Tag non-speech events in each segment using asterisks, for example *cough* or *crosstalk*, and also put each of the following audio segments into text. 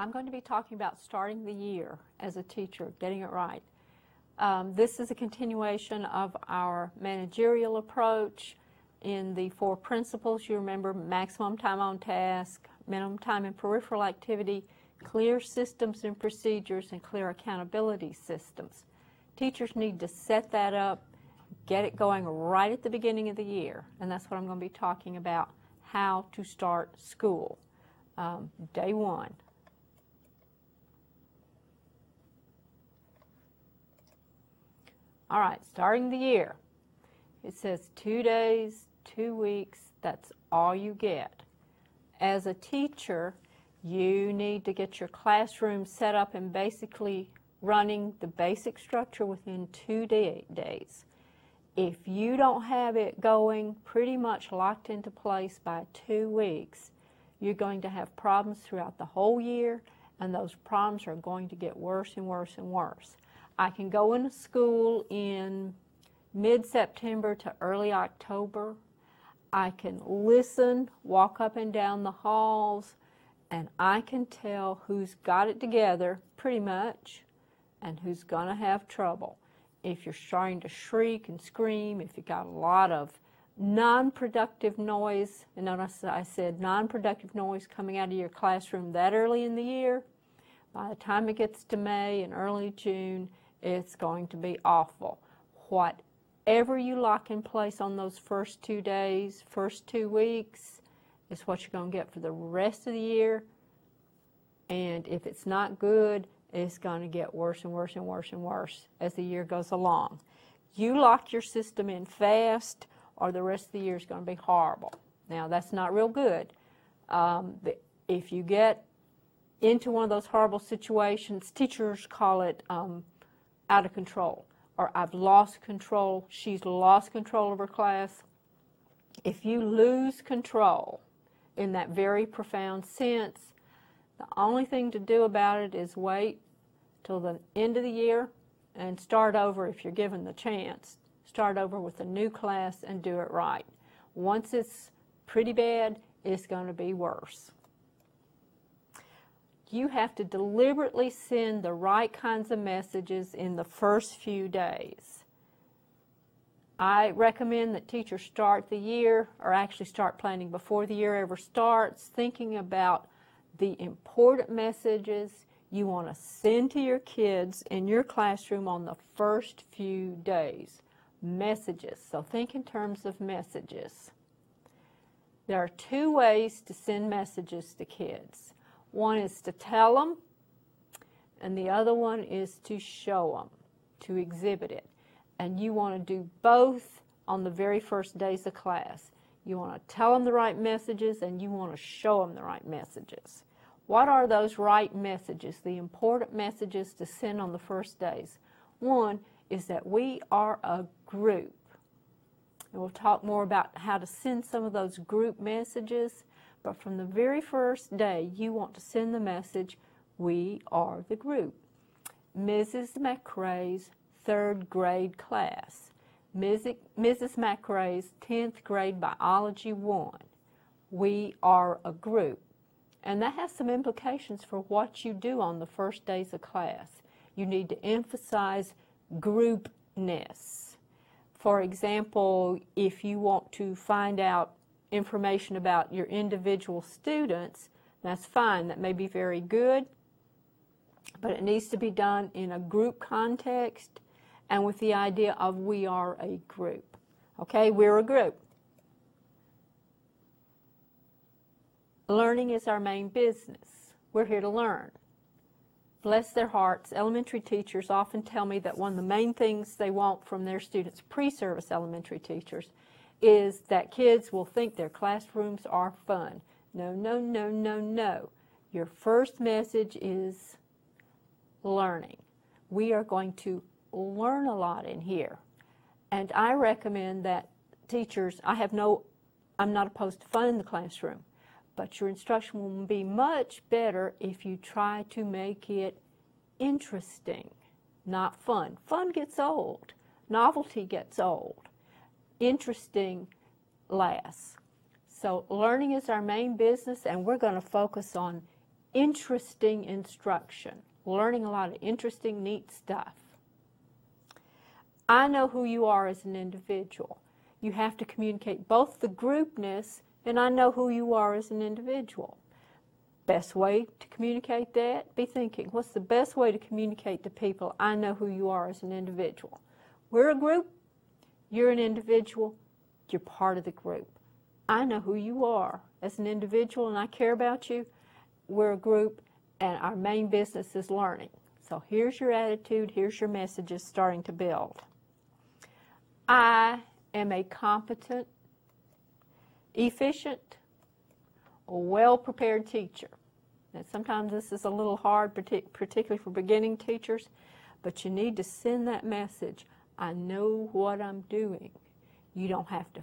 I'm going to be talking about starting the year as a teacher, getting it right. Um, this is a continuation of our managerial approach in the four principles. You remember maximum time on task, minimum time in peripheral activity, clear systems and procedures, and clear accountability systems. Teachers need to set that up, get it going right at the beginning of the year, and that's what I'm going to be talking about, how to start school. Um, day one. All right, starting the year. It says two days, two weeks, that's all you get. As a teacher, you need to get your classroom set up and basically running the basic structure within two day, days. If you don't have it going pretty much locked into place by two weeks, you're going to have problems throughout the whole year, and those problems are going to get worse and worse and worse. I can go into school in mid September to early October. I can listen, walk up and down the halls, and I can tell who's got it together pretty much and who's going to have trouble. If you're starting to shriek and scream, if you've got a lot of non-productive noise, and notice I said non-productive noise coming out of your classroom that early in the year, by the time it gets to May and early June, it's going to be awful. Whatever you lock in place on those first two days, first two weeks, is what you're going to get for the rest of the year. And if it's not good, it's going to get worse and worse and worse and worse as the year goes along. You lock your system in fast, or the rest of the year is going to be horrible. Now, that's not real good. Um, if you get into one of those horrible situations, teachers call it um, out of control, or I've lost control, she's lost control of her class. If you lose control in that very profound sense, the only thing to do about it is wait till the end of the year and start over if you're given the chance start over with a new class and do it right. Once it's pretty bad, it's going to be worse. You have to deliberately send the right kinds of messages in the first few days. I recommend that teachers start the year, or actually start planning before the year ever starts, thinking about the important messages you want to send to your kids in your classroom on the first few days messages. So think in terms of messages. There are two ways to send messages to kids. One is to tell them, and the other one is to show them, to exhibit it. And you want to do both on the very first days of class. You want to tell them the right messages and you want to show them the right messages. What are those right messages, the important messages to send on the first days? One is that we are a group. And we'll talk more about how to send some of those group messages. But from the very first day, you want to send the message, we are the group. Mrs. McRae's third grade class. Mrs. McRae's 10th grade biology 1. We are a group. And that has some implications for what you do on the first days of class. You need to emphasize groupness. For example, if you want to find out information about your individual students, that's fine. That may be very good, but it needs to be done in a group context and with the idea of we are a group. Okay, we're a group. Learning is our main business. We're here to learn bless their hearts, elementary teachers often tell me that one of the main things they want from their students, pre-service elementary teachers, is that kids will think their classrooms are fun. No, no, no, no, no. Your first message is learning. We are going to learn a lot in here. And I recommend that teachers, I have no, I'm not opposed to fun in the classroom, but your instruction will be much better if you try to make it interesting, not fun. Fun gets old. Novelty gets old. Interesting lasts. So learning is our main business and we're going to focus on interesting instruction, learning a lot of interesting, neat stuff. I know who you are as an individual. You have to communicate both the groupness and I know who you are as an individual. Best way to communicate that? Be thinking, what's the best way to communicate to people I know who you are as an individual? We're a group, you're an individual, you're part of the group. I know who you are as an individual and I care about you. We're a group and our main business is learning. So here's your attitude, here's your messages starting to build. I am a competent, efficient, well-prepared teacher. And sometimes this is a little hard, particularly for beginning teachers, but you need to send that message. I know what I'm doing. You don't have to,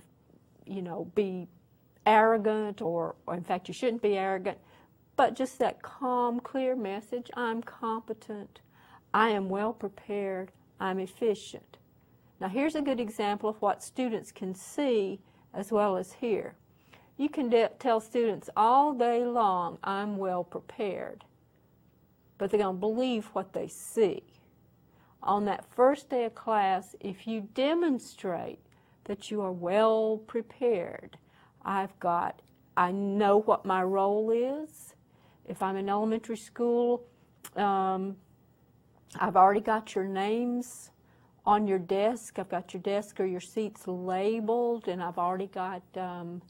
you know, be arrogant or, or in fact, you shouldn't be arrogant, but just that calm, clear message. I'm competent. I am well prepared. I'm efficient. Now here's a good example of what students can see as well as hear. You can tell students all day long, I'm well prepared, but they're going to believe what they see. On that first day of class, if you demonstrate that you are well prepared, I've got, I know what my role is. If I'm in elementary school, um, I've already got your names on your desk. I've got your desk or your seats labeled, and I've already got um,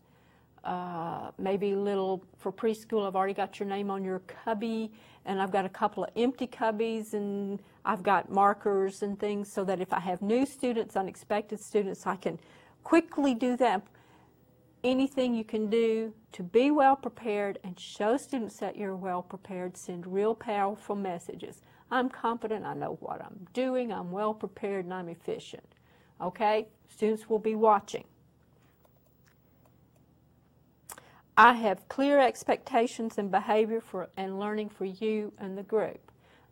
uh, maybe little for preschool. I've already got your name on your cubby, and I've got a couple of empty cubbies, and I've got markers and things so that if I have new students, unexpected students, I can quickly do that. Anything you can do to be well prepared and show students that you're well prepared, send real powerful messages. I'm competent, I know what I'm doing, I'm well prepared, and I'm efficient. Okay? Students will be watching. I have clear expectations and behavior for and learning for you and the group.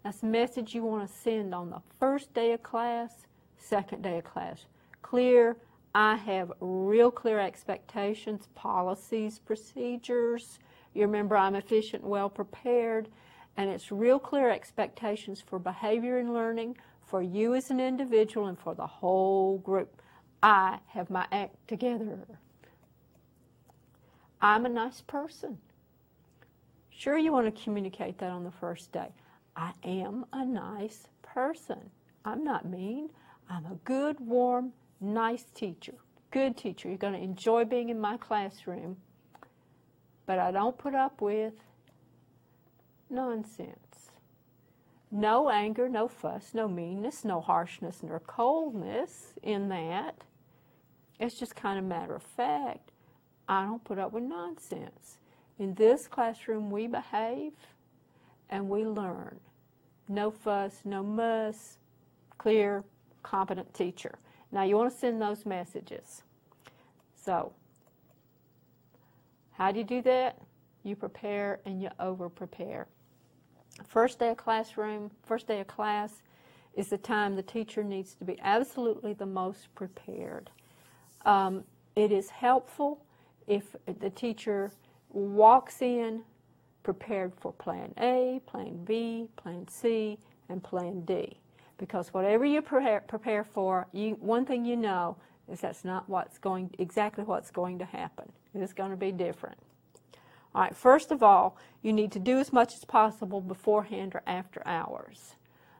That's a message you want to send on the first day of class, second day of class. Clear, I have real clear expectations, policies, procedures. You remember I'm efficient, well prepared, and it's real clear expectations for behavior and learning for you as an individual and for the whole group. I have my act together. I'm a nice person. Sure, you want to communicate that on the first day. I am a nice person. I'm not mean. I'm a good, warm, nice teacher. Good teacher. You're going to enjoy being in my classroom. But I don't put up with nonsense. No anger, no fuss, no meanness, no harshness, nor coldness in that. It's just kind of matter of fact. I don't put up with nonsense. In this classroom, we behave and we learn. No fuss, no muss, clear, competent teacher. Now, you want to send those messages. So, how do you do that? You prepare and you over prepare. First day of classroom, first day of class is the time the teacher needs to be absolutely the most prepared. Um, it is helpful if the teacher walks in prepared for plan A, plan B, plan C, and plan D. Because whatever you prepare, prepare for, you, one thing you know is that's not what's going, exactly what's going to happen. It's going to be different. All right, first of all, you need to do as much as possible beforehand or after hours.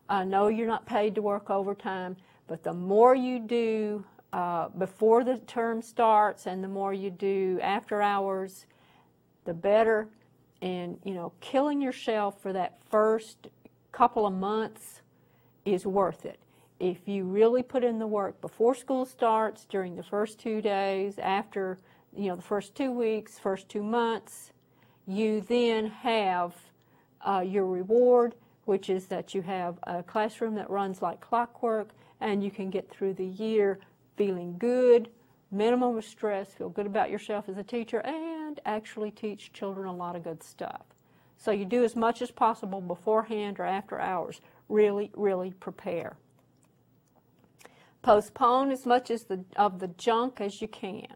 I know you're not paid to work overtime, but the more you do uh, before the term starts and the more you do after hours, the better. And, you know, killing yourself for that first couple of months is worth it. If you really put in the work before school starts, during the first two days, after, you know, the first two weeks, first two months, you then have uh, your reward, which is that you have a classroom that runs like clockwork and you can get through the year feeling good, minimum of stress, feel good about yourself as a teacher, and actually teach children a lot of good stuff. So you do as much as possible beforehand or after hours. Really, really prepare. Postpone as much as the, of the junk as you can.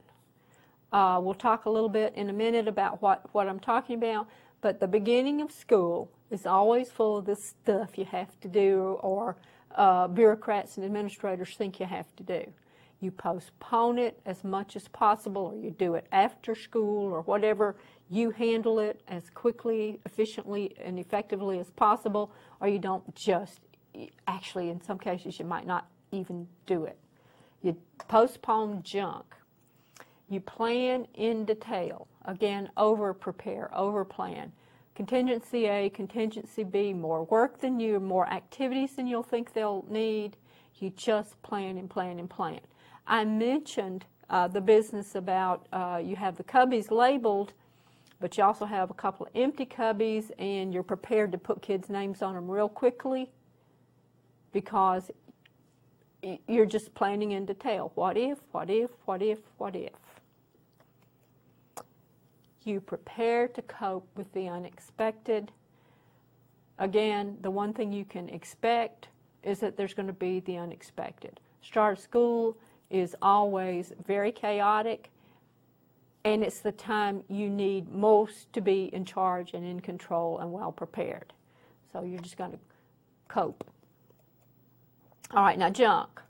Uh, we'll talk a little bit in a minute about what, what I'm talking about, But the beginning of school is always full of this stuff you have to do or uh, bureaucrats and administrators think you have to do. You postpone it as much as possible, or you do it after school, or whatever. You handle it as quickly, efficiently, and effectively as possible, or you don't just, actually, in some cases, you might not even do it. You postpone junk. You plan in detail. Again, over prepare, over plan. Contingency A, contingency B, more work than you, more activities than you'll think they'll need. You just plan and plan and plan. I mentioned uh, the business about uh, you have the cubbies labeled, but you also have a couple of empty cubbies and you're prepared to put kids' names on them real quickly because you're just planning in detail. What if, what if, what if, what if? You prepare to cope with the unexpected. Again, the one thing you can expect is that there's going to be the unexpected. Start school is always very chaotic, and it's the time you need most to be in charge and in control and well prepared. So you're just going to cope. All right, now junk.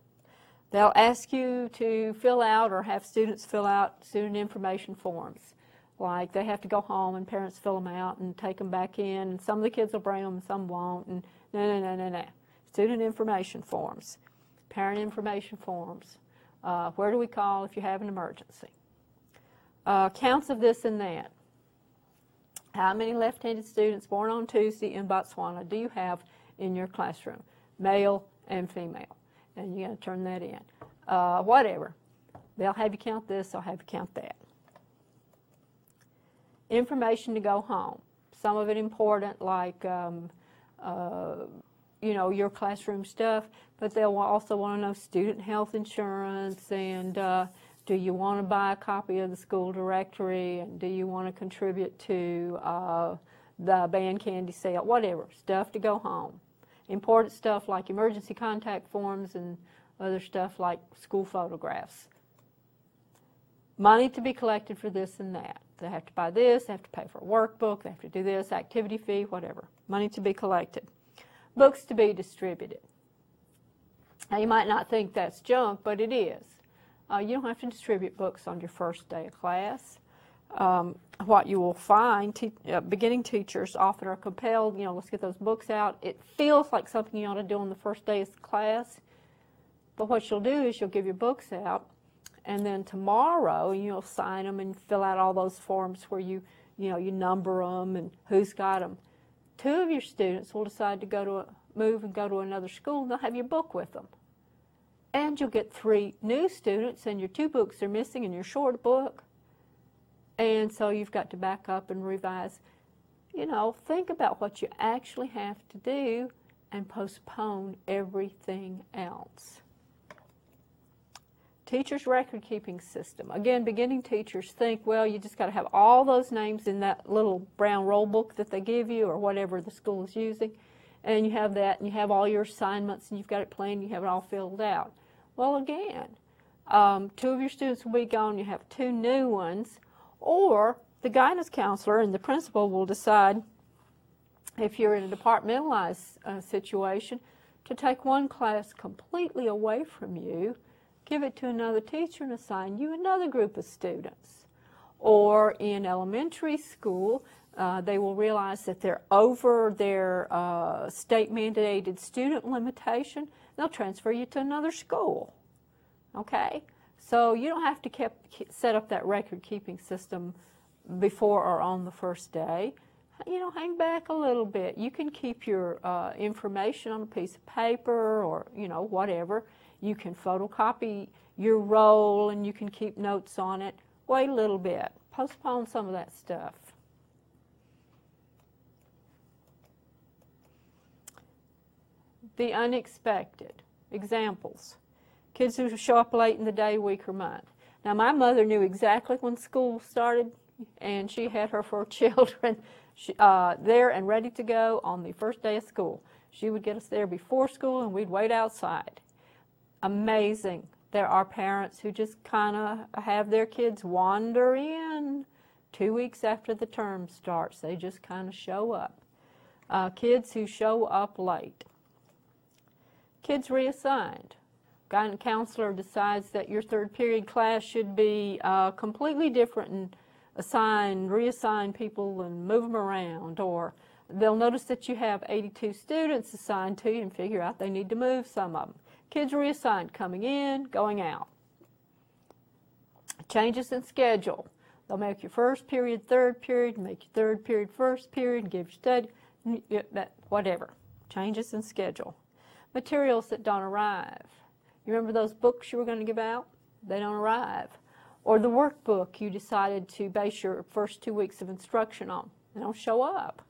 They'll ask you to fill out or have students fill out student information forms. Like they have to go home and parents fill them out and take them back in. And some of the kids will bring them, some won't. And no, no, no, no, no. Student information forms, parent information forms. Uh, where do we call if you have an emergency? Uh, counts of this and that. How many left-handed students born on Tuesday in Botswana do you have in your classroom? Male and female. And you got to turn that in. Uh, whatever. They'll have you count this, they'll have you count that information to go home. Some of it important, like um, uh, you know your classroom stuff, but they'll also want to know student health insurance and uh, do you want to buy a copy of the school directory and do you want to contribute to uh, the band candy sale, whatever stuff to go home. Important stuff like emergency contact forms and other stuff like school photographs. Money to be collected for this and that. They have to buy this, they have to pay for a workbook, they have to do this, activity fee, whatever. Money to be collected. Books to be distributed. Now, you might not think that's junk, but it is. Uh, you don't have to distribute books on your first day of class. Um, what you will find, te- uh, beginning teachers often are compelled, you know, let's get those books out. It feels like something you ought to do on the first day of class, but what you'll do is you'll give your books out, and then tomorrow you'll sign them and fill out all those forms where you, you know, you number them and who's got them. Two of your students will decide to go to a, move and go to another school and they'll have your book with them. And you'll get three new students and your two books are missing and your short book. And so you've got to back up and revise. You know, think about what you actually have to do and postpone everything else. Teachers record keeping system. Again, beginning teachers think, well, you just got to have all those names in that little brown roll book that they give you or whatever the school is using. And you have that and you have all your assignments and you've got it planned, you have it all filled out. Well, again, um, two of your students will be gone, you have two new ones, or the guidance counselor and the principal will decide if you're in a departmentalized uh, situation to take one class completely away from you give it to another teacher and assign you another group of students. Or in elementary school, uh, they will realize that they're over their uh, state mandated student limitation. They'll transfer you to another school. Okay? So you don't have to set up that record keeping system before or on the first day. You know, hang back a little bit. You can keep your uh, information on a piece of paper or, you know, whatever you can photocopy your roll and you can keep notes on it. Wait a little bit. Postpone some of that stuff. The unexpected. Examples. Kids who show up late in the day, week, or month. Now, my mother knew exactly when school started, and she had her four *laughs* children uh, there and ready to go on the first day of school. She would get us there before school, and we'd wait outside amazing. There are parents who just kind of have their kids wander in two weeks after the term starts. They just kind of show up. Uh, kids who show up late. Kids reassigned. Guidance counselor decides that your third period class should be uh, completely different and assign, reassign people and move them around. Or they'll notice that you have 82 students assigned to you and figure out they need to move some of them. Kids reassigned coming in, going out. Changes in schedule. They'll make your first period third period, make your third period first period, give you study, whatever. Changes in schedule. Materials that don't arrive. You remember those books you were going to give out? They don't arrive. Or the workbook you decided to base your first two weeks of instruction on. They don't show up.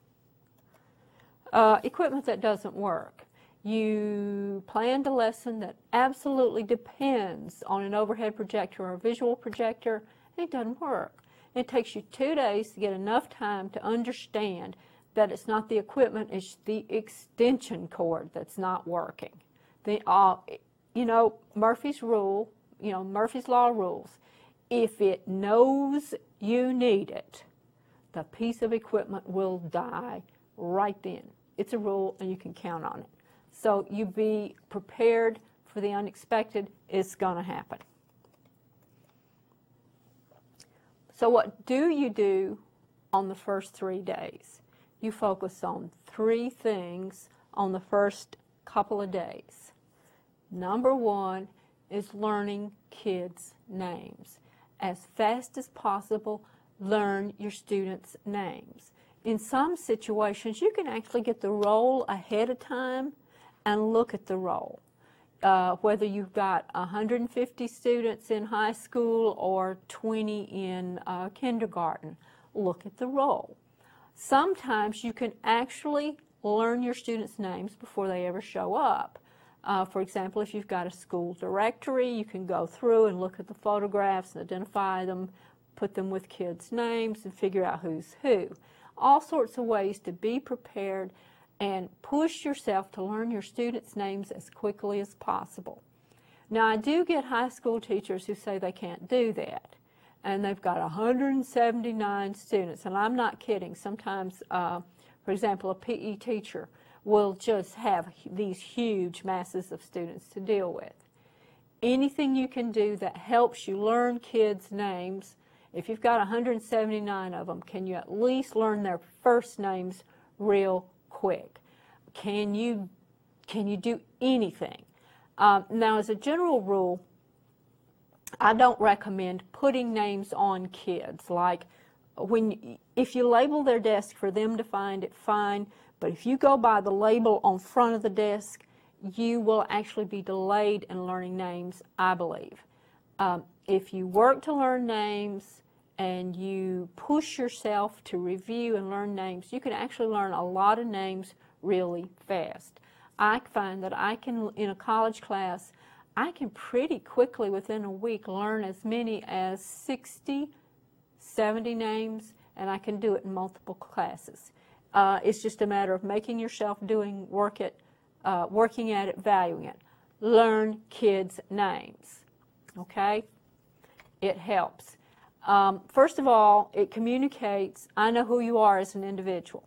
Uh, equipment that doesn't work. You planned a lesson that absolutely depends on an overhead projector or a visual projector, and it doesn't work. It takes you two days to get enough time to understand that it's not the equipment, it's the extension cord that's not working. The, uh, you know, Murphy's rule, you know, Murphy's Law rules, if it knows you need it, the piece of equipment will die right then. It's a rule and you can count on it. So you be prepared for the unexpected. It's going to happen. So what do you do on the first three days? You focus on three things on the first couple of days. Number one is learning kids' names. As fast as possible, learn your students' names. In some situations, you can actually get the roll ahead of time and look at the role. Uh, whether you've got 150 students in high school or 20 in uh, kindergarten, look at the role. Sometimes you can actually learn your students' names before they ever show up. Uh, for example, if you've got a school directory, you can go through and look at the photographs and identify them, put them with kids' names, and figure out who's who. All sorts of ways to be prepared and push yourself to learn your students' names as quickly as possible. Now, I do get high school teachers who say they can't do that, and they've got 179 students, and I'm not kidding. Sometimes, uh, for example, a PE teacher will just have these huge masses of students to deal with. Anything you can do that helps you learn kids' names, if you've got 179 of them, can you at least learn their first names real quick. Can you, can you do anything? Um, now, as a general rule, I don't recommend putting names on kids. Like when, if you label their desk for them to find it, fine. But if you go by the label on front of the desk, you will actually be delayed in learning names, I believe. Um, if you work to learn names, and you push yourself to review and learn names, you can actually learn a lot of names really fast. I find that I can, in a college class, I can pretty quickly within a week learn as many as 60, 70 names, and I can do it in multiple classes. Uh, it's just a matter of making yourself doing work it, uh, working at it, valuing it. Learn kids' names. Okay? It helps. Um, first of all, it communicates, I know who you are as an individual.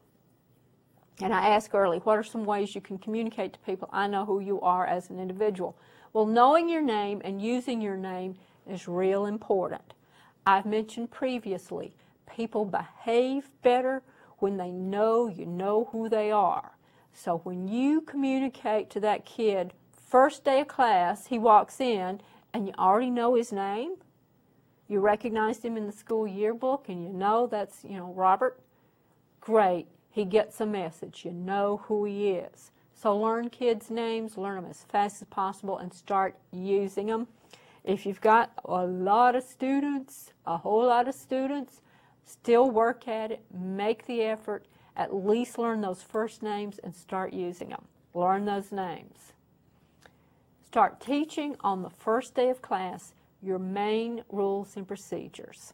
And I ask early, what are some ways you can communicate to people, I know who you are as an individual? Well, knowing your name and using your name is real important. I've mentioned previously, people behave better when they know you know who they are. So when you communicate to that kid, first day of class, he walks in and you already know his name, you recognized him in the school yearbook and you know that's, you know, Robert. Great. He gets a message. You know who he is. So learn kids' names, learn them as fast as possible, and start using them. If you've got a lot of students, a whole lot of students, still work at it, make the effort, at least learn those first names and start using them. Learn those names. Start teaching on the first day of class your main rules and procedures.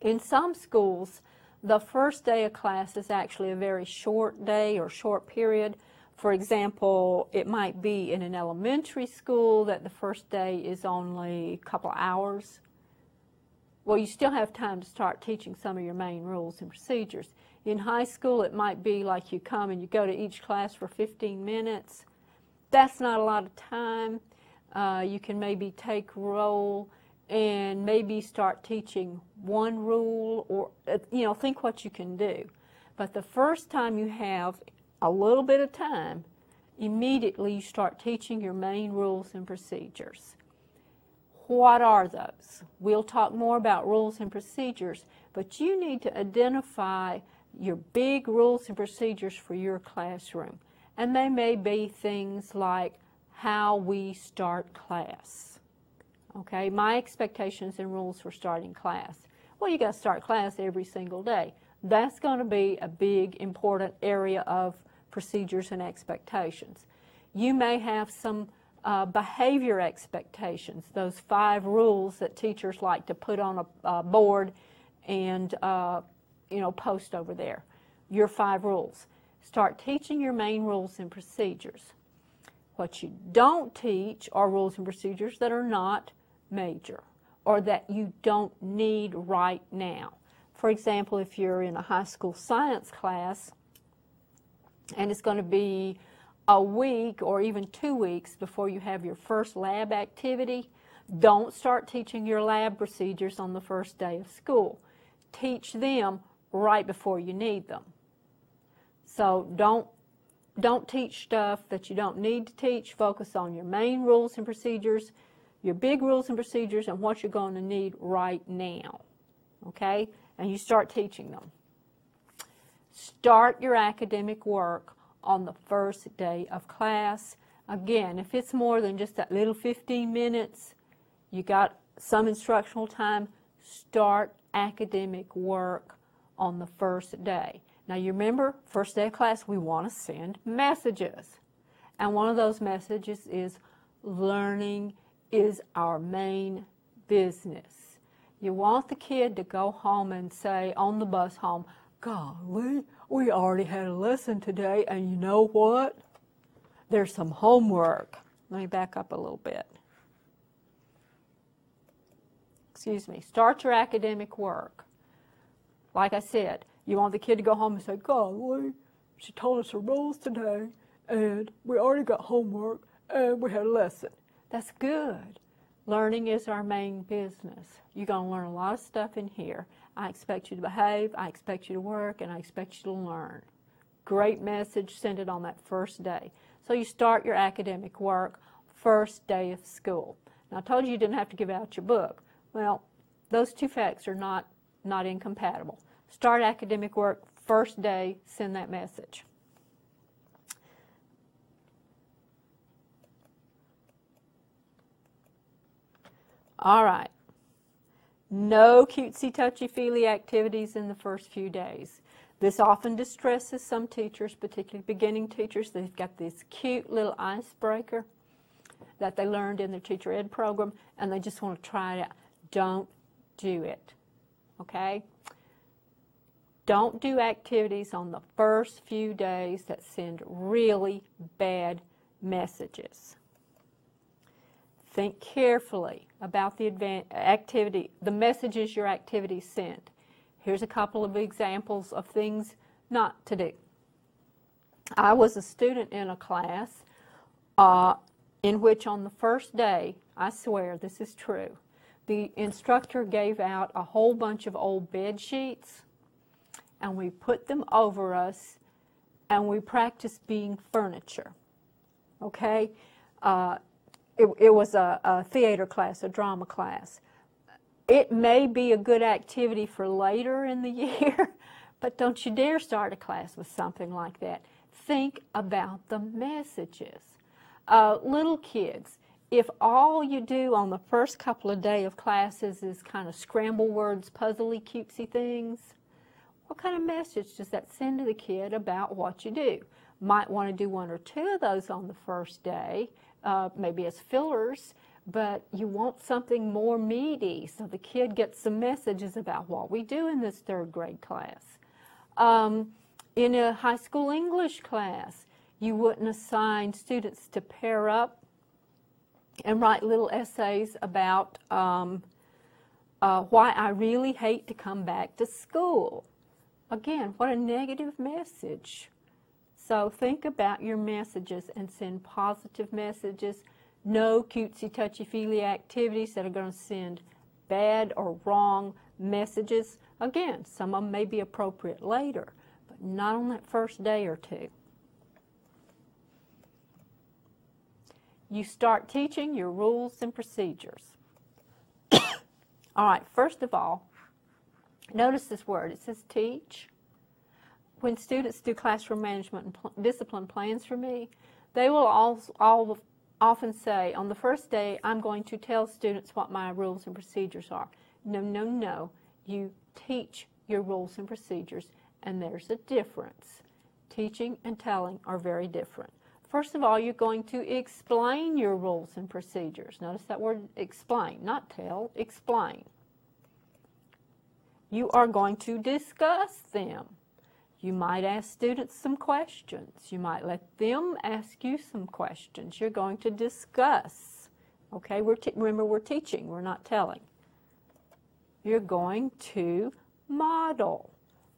In some schools, the first day of class is actually a very short day or short period. For example, it might be in an elementary school that the first day is only a couple hours. well, you still have time to start teaching some of your main rules and procedures. In high school, it might be like you come and you go to each class for 15 minutes. That's not a lot of time. Uh, you can maybe take roll and maybe start teaching one rule or, uh, you know, think what you can do. But the first time you have a little bit of time, immediately you start teaching your main rules and procedures. What are those? We'll talk more about rules and procedures, but you need to identify your big rules and procedures for your classroom. And they may be things like how we start class. Okay, my expectations and rules for starting class. Well, you got to start class every single day. That's going to be a big, important area of procedures and expectations. You may have some uh, behavior expectations, those five rules that teachers like to put on a, board and uh, you know post over there. Your five rules. Start teaching your main rules and procedures. What you don't teach are rules and procedures that are not major or that you don't need right now. For example, if you're in a high school science class and it's going to be a week or even two weeks before you have your first lab activity, don't start teaching your lab procedures on the first day of school. Teach them right before you need them. So don't don't teach stuff that you don't need to teach. Focus on your main rules and procedures, your big rules and procedures, and what you're going to need right now. Okay? And you start teaching them. Start your academic work on the first day of class. Again, if it's more than just that little 15 minutes, you got some instructional time, start academic work on the first day. Now you remember, first day of class, we want to send messages. And one of those messages is learning is our main business. You want the kid to go home and say on the bus home, golly, we already had a lesson today, and you know what? There's some homework. Let me back up a little bit. Excuse me. Start your academic work. Like I said, you want the kid to go home and say, golly, she told us her rules today, and we already got homework, and we had a lesson. That's good. Learning is our main business. You're going to learn a lot of stuff in here. I expect you to behave, I expect you to work, and I expect you to learn. Great message, send it on that first day. So you start your academic work first day of school. Now I told you you didn't have to give out your book. Well, those two facts are not, not incompatible. Start academic work first day, send that message. All right. No cutesy touchy-feely activities in the first few days. This often distresses some teachers, particularly beginning teachers. They've got this cute little icebreaker that they learned in their teacher ed program, and they just want to try it out. Don't do it, okay? Don't do activities on the first few days that send really bad messages. Think carefully about the activity, the messages your activity sent. Here's a couple of examples of things not to do. I was a student in a class uh, in which on the first day, I swear this is true, the instructor gave out a whole bunch of old bed sheets and we put them over us and we practice being furniture. Okay? Uh, it, it, was a, a theater class, a drama class. It may be a good activity for later in the *laughs* year, but don't you dare start a class with something like that. Think about the messages. Uh, little kids, if all you do on the first couple of day of classes is kind of scramble words, puzzly, cutesy things, what kind of message does that send to the kid about what you do? Might want to do one or two of those on the first day, uh, maybe as fillers, but you want something more meaty so the kid gets some messages about what we do in this third grade class. Um, in a high school English class, you wouldn't assign students to pair up and write little essays about um, uh, why I really hate to come back to school. Again, what a negative message. So think about your messages and send positive messages. No cutesy, touchy-feely activities that are going to send bad or wrong messages. Again, some of them may be appropriate later, but not on that first day or two. You start teaching your rules and procedures. *coughs* all right, first of all, notice this word. It says teach. When students do classroom management and pl discipline plans for me, they will all, all often say, on the first day, I'm going to tell students what my rules and procedures are. No, no, no. You teach your rules and procedures, and there's a difference. Teaching and telling are very different. First of all, you're going to explain your rules and procedures. Notice that word explain, not tell, explain. You are going to discuss them. You might ask students some questions. You might let them ask you some questions. You're going to discuss. Okay, we're remember we're teaching, we're not telling. You're going to model,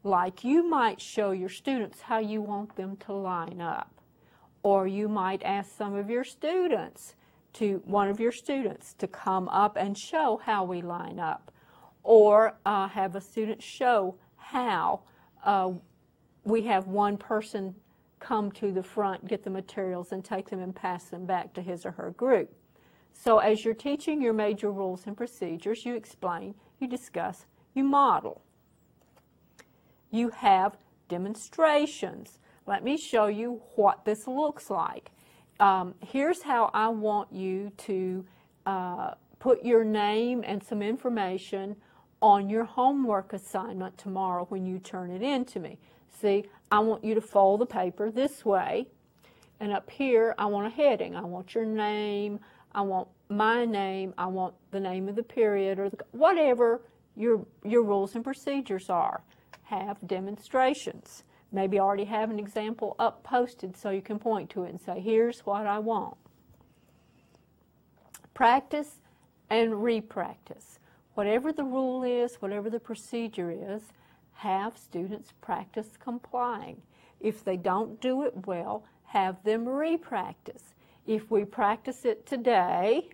like you might show your students how you want them to line up. Or you might ask some of your students to, one of your students, to come up and show how we line up. Or uh, have a student show how uh, we have one person come to the front, get the materials, and take them and pass them back to his or her group. So as you're teaching your major rules and procedures, you explain, you discuss, you model. You have demonstrations. Let me show you what this looks like. Um, here's how I want you to uh, put your name and some information on your homework assignment tomorrow when you turn it in to me. See, I want you to fold the paper this way, and up here I want a heading. I want your name, I want my name, I want the name of the period, or the, whatever your, your rules and procedures are. Have demonstrations. Maybe already have an example up posted so you can point to it and say, here's what I want. Practice and re-practice. Whatever the rule is, whatever the procedure is, have students practice complying. If they don't do it well, have them re-practice. If we practice it today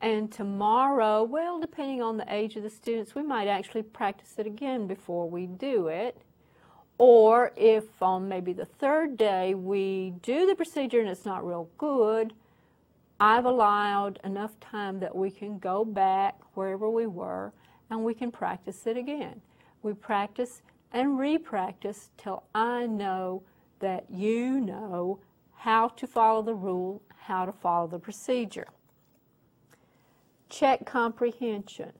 and tomorrow, well, depending on the age of the students, we might actually practice it again before we do it. Or if on maybe the third day we do the procedure and it's not real good, I've allowed enough time that we can go back wherever we were and we can practice it again. We practice and re-practice till I know that you know how to follow the rule, how to follow the procedure. Check comprehension.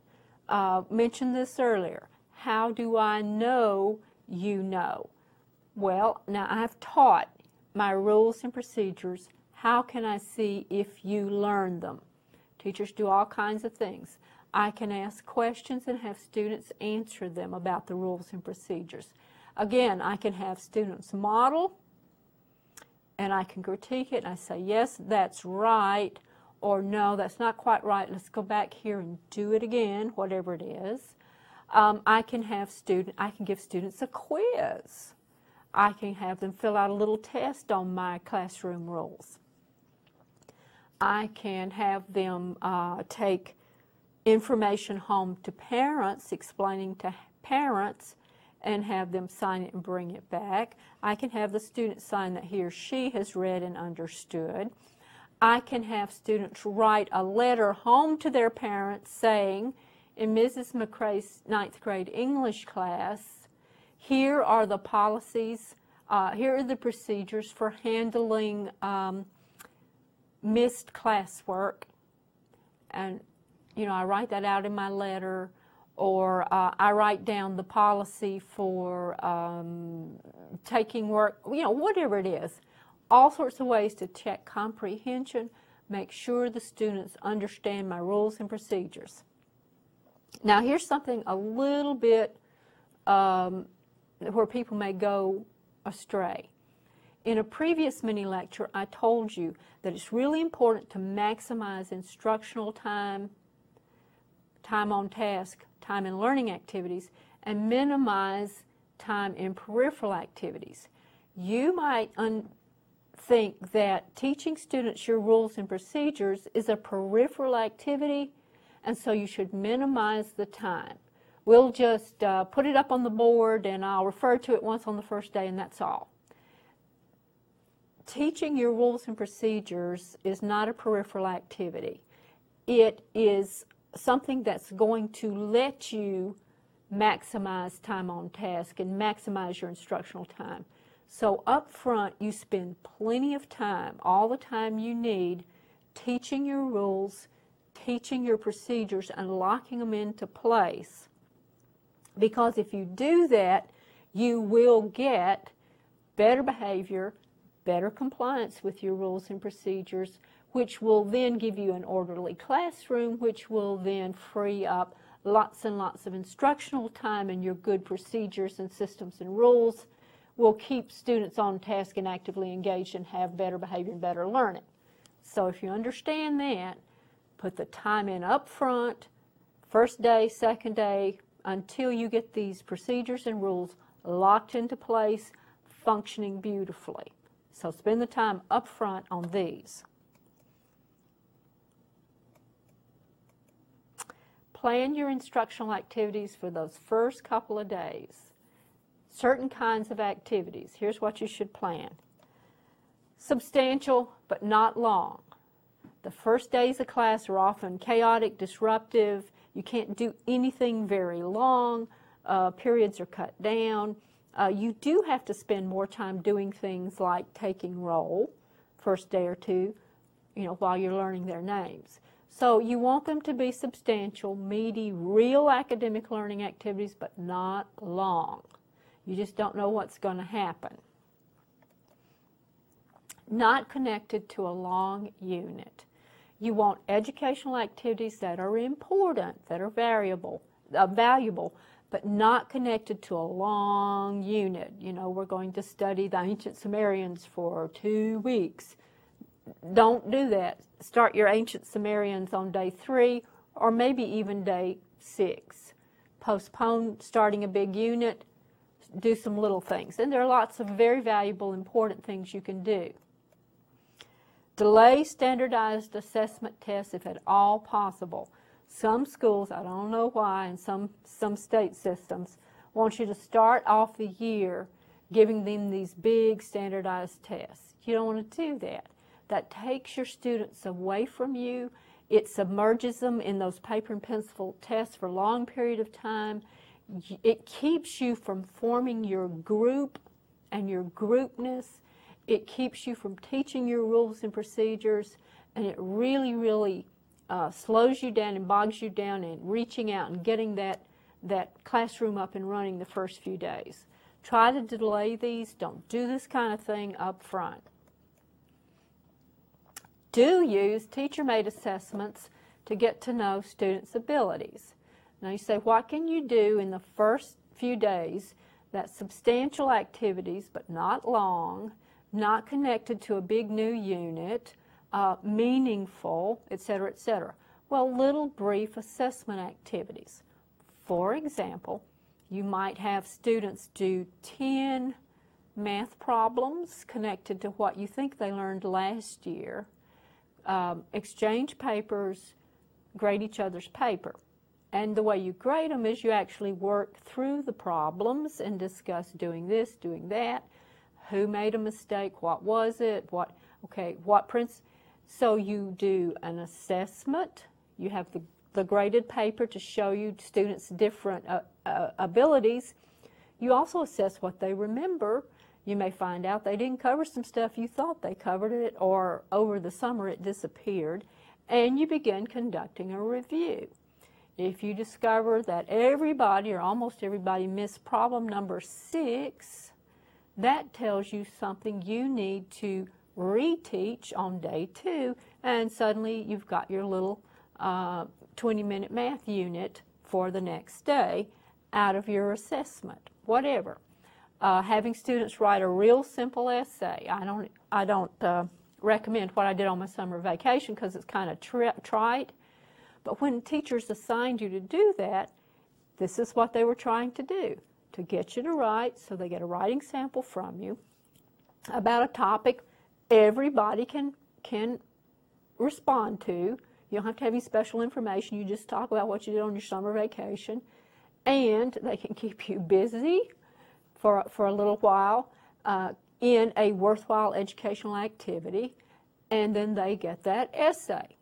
Uh, mentioned this earlier. How do I know you know? Well, now I've taught my rules and procedures. How can I see if you learn them? Teachers do all kinds of things. I can ask questions and have students answer them about the rules and procedures. Again, I can have students model and I can critique it and I say, yes, that's right, or no, that's not quite right. Let's go back here and do it again, whatever it is. Um, I can have student, I can give students a quiz. I can have them fill out a little test on my classroom rules. I can have them uh, take information home to parents, explaining to parents, and have them sign it and bring it back. I can have the student sign that he or she has read and understood. I can have students write a letter home to their parents saying, in Mrs. McCrae's ninth grade English class, here are the policies, uh, here are the procedures for handling um, missed classwork. And you know, I write that out in my letter, or uh, I write down the policy for um, taking work, you know, whatever it is. All sorts of ways to check comprehension, make sure the students understand my rules and procedures. Now, here's something a little bit um, where people may go astray. In a previous mini lecture, I told you that it's really important to maximize instructional time time on task, time in learning activities, and minimize time in peripheral activities. You might think that teaching students your rules and procedures is a peripheral activity, and so you should minimize the time. We'll just uh, put it up on the board and I'll refer to it once on the first day, and that's all. Teaching your rules and procedures is not a peripheral activity. It is something that's going to let you maximize time on task and maximize your instructional time. So up front, you spend plenty of time, all the time you need, teaching your rules, teaching your procedures, and locking them into place. Because if you do that, you will get better behavior, better compliance with your rules and procedures, which will then give you an orderly classroom, which will then free up lots and lots of instructional time and your good procedures and systems and rules will keep students on task and actively engaged and have better behavior and better learning. So if you understand that, put the time in up front, first day, second day, until you get these procedures and rules locked into place, functioning beautifully. So spend the time up front on these. Plan your instructional activities for those first couple of days certain kinds of activities. Here's what you should plan substantial but not long. The first days of class are often chaotic, disruptive. You can't do anything very long. Uh, periods are cut down. Uh, you do have to spend more time doing things like taking roll, first day or two, you know, while you're learning their names. So you want them to be substantial, meaty, real academic learning activities, but not long. You just don't know what's going to happen. Not connected to a long unit. You want educational activities that are important, that are variable, uh, valuable, but not connected to a long unit. You know, we're going to study the ancient Sumerians for two weeks. Don't do that. Start your ancient Sumerians on day three or maybe even day six. Postpone starting a big unit do some little things. And there are lots of very valuable, important things you can do. Delay standardized assessment tests if at all possible. Some schools, I don't know why, and some, some state systems want you to start off the year giving them these big standardized tests. You don't want to do that. That takes your students away from you. It submerges them in those paper and pencil tests for a long period of time it keeps you from forming your group and your groupness. It keeps you from teaching your rules and procedures, and it really, really uh, slows you down and bogs you down in reaching out and getting that, that classroom up and running the first few days. Try to delay these. Don't do this kind of thing up front. Do use teacher-made assessments to get to know students' abilities. Now you say, what can you do in the first few days that's substantial activities but not long, not connected to a big new unit, uh, meaningful, et cetera, et cetera? Well, little brief assessment activities. For example, you might have students do 10 math problems connected to what you think they learned last year, um, exchange papers, grade each other's paper. And the way you grade them is you actually work through the problems and discuss doing this, doing that, who made a mistake, what was it, what, okay, what prince. So you do an assessment, you have the, the graded paper to show you students' different uh, uh, abilities. You also assess what they remember. You may find out they didn't cover some stuff you thought they covered it, or over the summer it disappeared, and you begin conducting a review. If you discover that everybody or almost everybody missed problem number six, that tells you something you need to reteach on day two, and suddenly you've got your little uh, 20 minute math unit for the next day out of your assessment, whatever. Uh, having students write a real simple essay. I don't, I don't uh, recommend what I did on my summer vacation because it's kind of tri trite But when teachers assigned you to do that, this is what they were trying to do to get you to write, so they get a writing sample from you about a topic everybody can, can respond to. You don't have to have any special information. You just talk about what you did on your summer vacation. And they can keep you busy for, for a little while uh, in a worthwhile educational activity. And then they get that essay.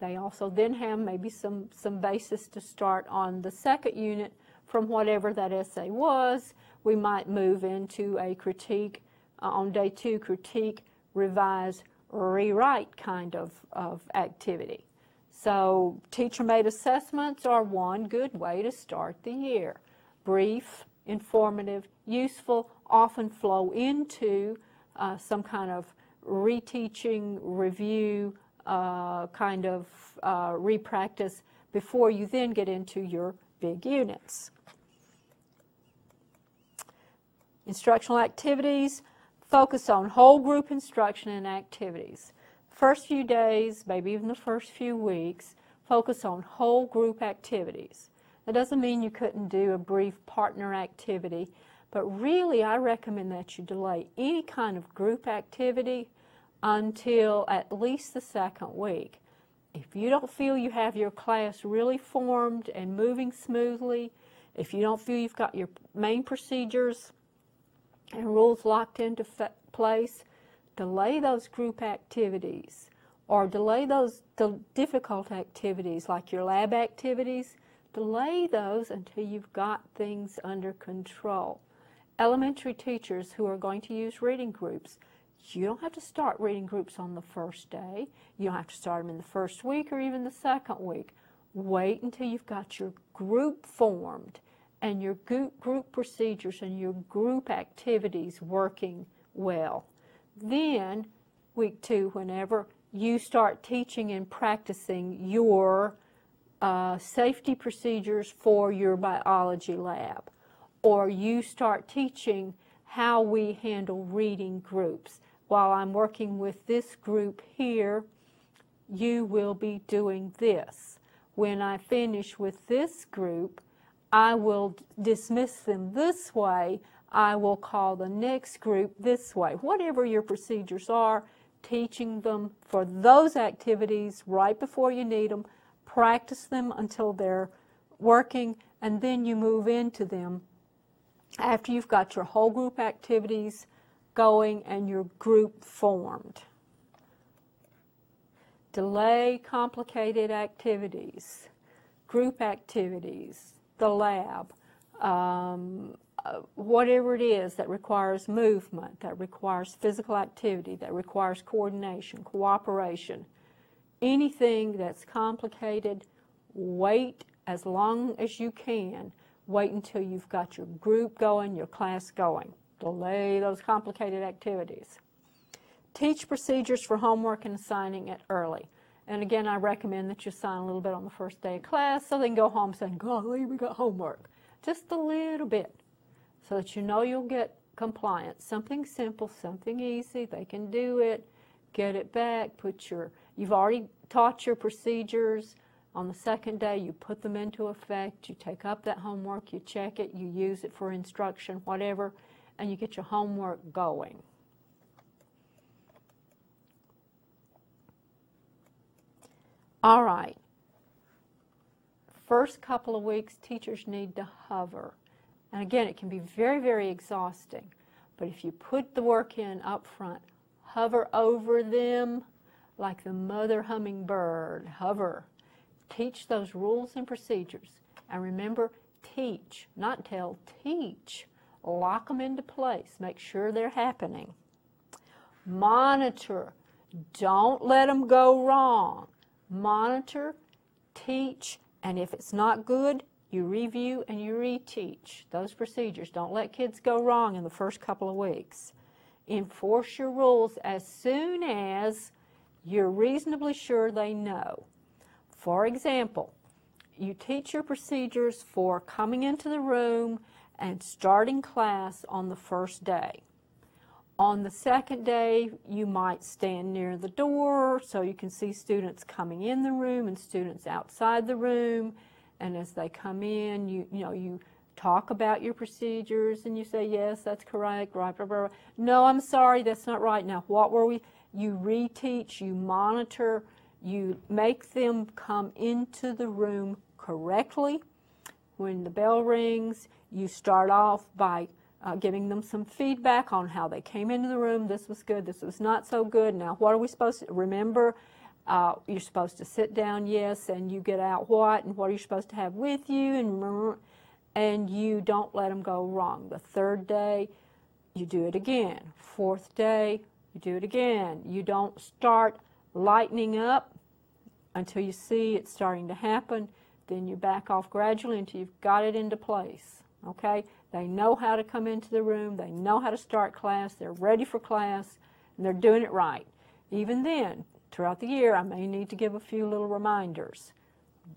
They also then have maybe some, some basis to start on the second unit from whatever that essay was. We might move into a critique uh, on day two, critique, revise, rewrite kind of, of activity. So teacher-made assessments are one good way to start the year. Brief, informative, useful, often flow into uh, some kind of reteaching, review, uh, kind of uh, repractice before you then get into your big units. Instructional activities focus on whole group instruction and activities. First few days, maybe even the first few weeks, focus on whole group activities. That doesn't mean you couldn't do a brief partner activity, but really I recommend that you delay any kind of group activity until at least the second week. If you don't feel you have your class really formed and moving smoothly, if you don't feel you've got your main procedures and rules locked into place, delay those group activities or delay those difficult activities like your lab activities, delay those until you've got things under control. Elementary teachers who are going to use reading groups, you don't have to start reading groups on the first day. You don't have to start them in the first week or even the second week. Wait until you've got your group formed and your group procedures and your group activities working well. Then, week two, whenever you start teaching and practicing your uh, safety procedures for your biology lab, or you start teaching how we handle reading groups while I'm working with this group here, you will be doing this. When I finish with this group, I will dismiss them this way. I will call the next group this way. Whatever your procedures are, teaching them for those activities right before you need them, practice them until they're working, and then you move into them after you've got your whole group activities going and your group formed. Delay complicated activities, group activities, the lab, um, uh, whatever it is that requires movement, that requires physical activity, that requires coordination, cooperation, anything that's complicated, wait as long as you can. Wait until you've got your group going, your class going. Delay those complicated activities. Teach procedures for homework and assigning it early. And again, I recommend that you sign a little bit on the first day of class so they can go home saying, golly, we got homework. Just a little bit so that you know you'll get compliance. Something simple, something easy. They can do it. Get it back. Put your, you've already taught your procedures. On the second day, you put them into effect. You take up that homework. You check it. You use it for instruction, whatever and you get your homework going. All right. First couple of weeks, teachers need to hover. And again, it can be very, very exhausting. But if you put the work in up front, hover over them like the mother hummingbird, hover. Teach those rules and procedures. And remember, teach, not tell, teach lock them into place, make sure they're happening. Monitor, don't let them go wrong. Monitor, teach, and if it's not good, you review and you reteach those procedures. Don't let kids go wrong in the first couple of weeks. Enforce your rules as soon as you're reasonably sure they know. For example, you teach your procedures for coming into the room and starting class on the first day. On the second day, you might stand near the door so you can see students coming in the room and students outside the room. And as they come in, you, you know, you talk about your procedures and you say, yes, that's correct, right, blah, blah, blah. No, I'm sorry, that's not right. Now, what were we? You reteach, you monitor, you make them come into the room correctly. When the bell rings, you start off by uh, giving them some feedback on how they came into the room. This was good, this was not so good. Now, what are we supposed to remember? Uh, you're supposed to sit down, yes, and you get out what, and what are you supposed to have with you, and and you don't let them go wrong. The third day, you do it again. Fourth day, you do it again. You don't start lightening up until you see it's starting to happen. Then you back off gradually until you've got it into place. Okay? They know how to come into the room. They know how to start class. They're ready for class, and they're doing it right. Even then, throughout the year, I may need to give a few little reminders.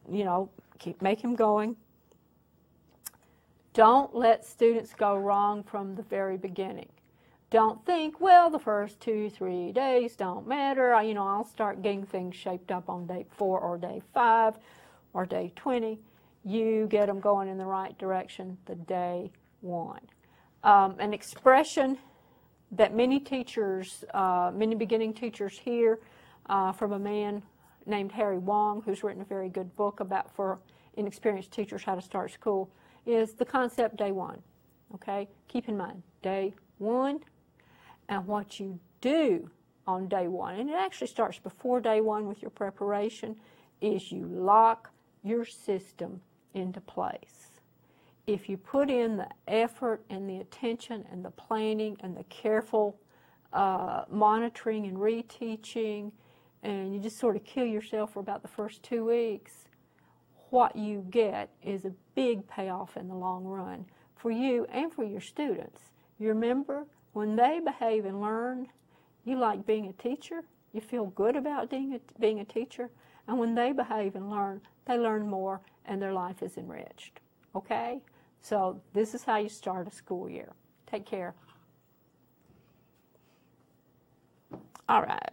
You know, keep make them going. Don't let students go wrong from the very beginning. Don't think, well, the first two, three days don't matter. I, you know, I'll start getting things shaped up on day four or day five or day 20. You get them going in the right direction the day one. Um, an expression that many teachers, uh, many beginning teachers hear uh, from a man named Harry Wong, who's written a very good book about for inexperienced teachers how to start school is the concept day one. Okay? Keep in mind, day one and what you do on day one, and it actually starts before day one with your preparation, is you lock your system into place. If you put in the effort and the attention and the planning and the careful uh, monitoring and reteaching, and you just sort of kill yourself for about the first two weeks, what you get is a big payoff in the long run for you and for your students. You remember, when they behave and learn, you like being a teacher, you feel good about being a, being a teacher, and when they behave and learn, they learn more and their life is enriched. Okay? So this is how you start a school year. Take care. All right.